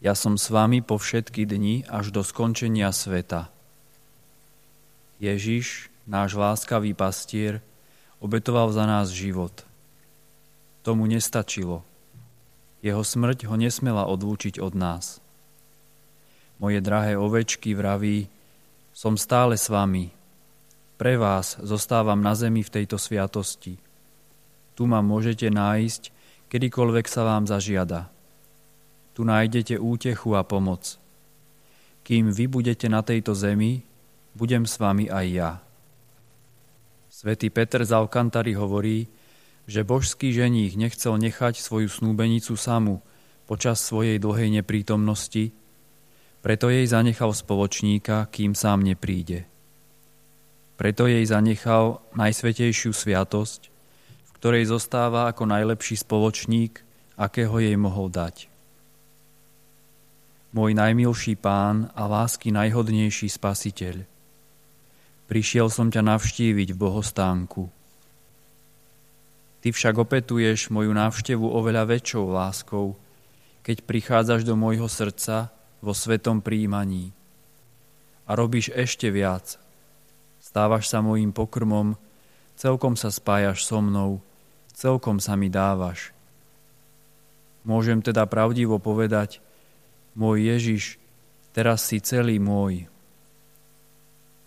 Ja som s vami po všetky dni až do skončenia sveta. Ježiš, náš láskavý pastier, obetoval za nás život. Tomu nestačilo. Jeho smrť ho nesmela odlúčiť od nás. Moje drahé ovečky vraví, som stále s vami. Pre vás zostávam na zemi v tejto sviatosti. Tu ma môžete nájsť, kedykoľvek sa vám zažiada. Tu nájdete útechu a pomoc. Kým vy budete na tejto zemi, budem s vami aj ja. Svetý Peter z Alkantary hovorí, že božský ženích nechcel nechať svoju snúbenicu samu počas svojej dlhej neprítomnosti, preto jej zanechal spoločníka, kým sám nepríde. Preto jej zanechal najsvetejšiu sviatosť, v ktorej zostáva ako najlepší spoločník, akého jej mohol dať. Môj najmilší pán a lásky najhodnejší spasiteľ, prišiel som ťa navštíviť v bohostánku. Ty však opetuješ moju návštevu oveľa väčšou láskou, keď prichádzaš do môjho srdca vo svetom príjmaní. A robíš ešte viac. Stávaš sa mojím pokrmom, celkom sa spájaš so mnou, celkom sa mi dávaš. Môžem teda pravdivo povedať, môj Ježiš, teraz si celý môj.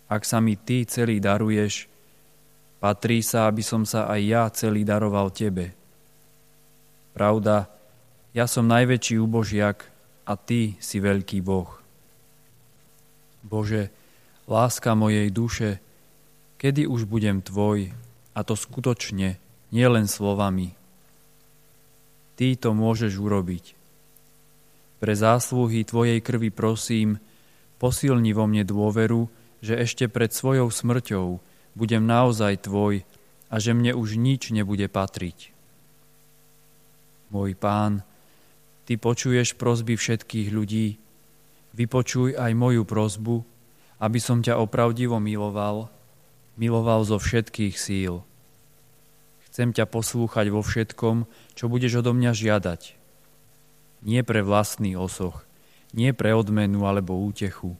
Ak sa mi ty celý daruješ, patrí sa, aby som sa aj ja celý daroval tebe. Pravda, ja som najväčší úbožiak, a Ty si veľký Boh. Bože, láska mojej duše, kedy už budem Tvoj, a to skutočne, nielen slovami. Ty to môžeš urobiť. Pre zásluhy Tvojej krvi prosím, posilni vo mne dôveru, že ešte pred svojou smrťou budem naozaj Tvoj a že mne už nič nebude patriť. Môj pán, Ty počuješ prozby všetkých ľudí, vypočuj aj moju prozbu, aby som ťa opravdivo miloval, miloval zo všetkých síl. Chcem ťa poslúchať vo všetkom, čo budeš odo mňa žiadať. Nie pre vlastný osoch, nie pre odmenu alebo útechu.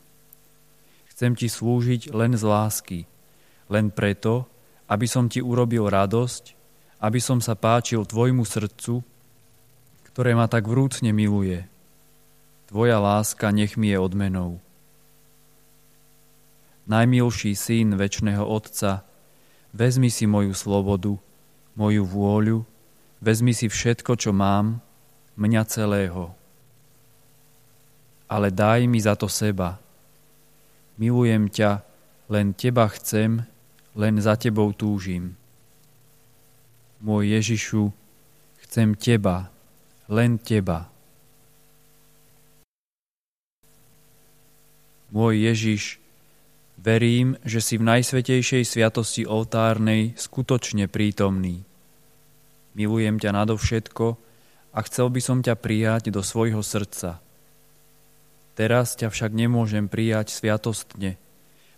Chcem ti slúžiť len z lásky, len preto, aby som ti urobil radosť, aby som sa páčil tvojmu srdcu ktoré ma tak vrúcne miluje. Tvoja láska nech mi je odmenou. Najmilší syn väčšného Otca, vezmi si moju slobodu, moju vôľu, vezmi si všetko, čo mám, mňa celého. Ale daj mi za to seba. Milujem ťa, len teba chcem, len za tebou túžim. Môj Ježišu, chcem teba, len Teba. Môj Ježiš, verím, že si v najsvetejšej sviatosti oltárnej skutočne prítomný. Milujem ťa nadovšetko a chcel by som ťa prijať do svojho srdca. Teraz ťa však nemôžem prijať sviatostne,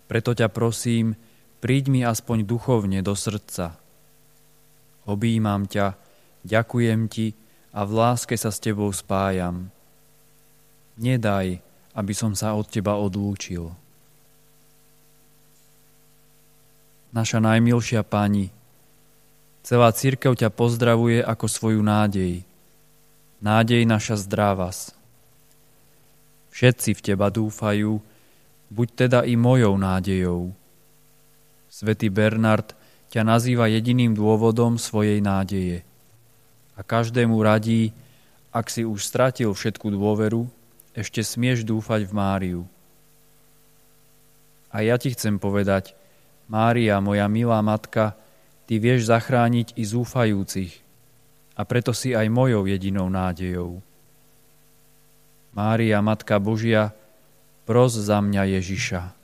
preto ťa prosím, príď mi aspoň duchovne do srdca. Obímam ťa, ďakujem ti, a v láske sa s tebou spájam. Nedaj, aby som sa od teba odlúčil. Naša najmilšia pani, celá církev ťa pozdravuje ako svoju nádej. Nádej naša zdravas. Všetci v teba dúfajú, buď teda i mojou nádejou. Svetý Bernard ťa nazýva jediným dôvodom svojej nádeje a každému radí, ak si už stratil všetku dôveru, ešte smieš dúfať v Máriu. A ja ti chcem povedať, Mária, moja milá matka, ty vieš zachrániť i zúfajúcich a preto si aj mojou jedinou nádejou. Mária, Matka Božia, pros za mňa Ježiša.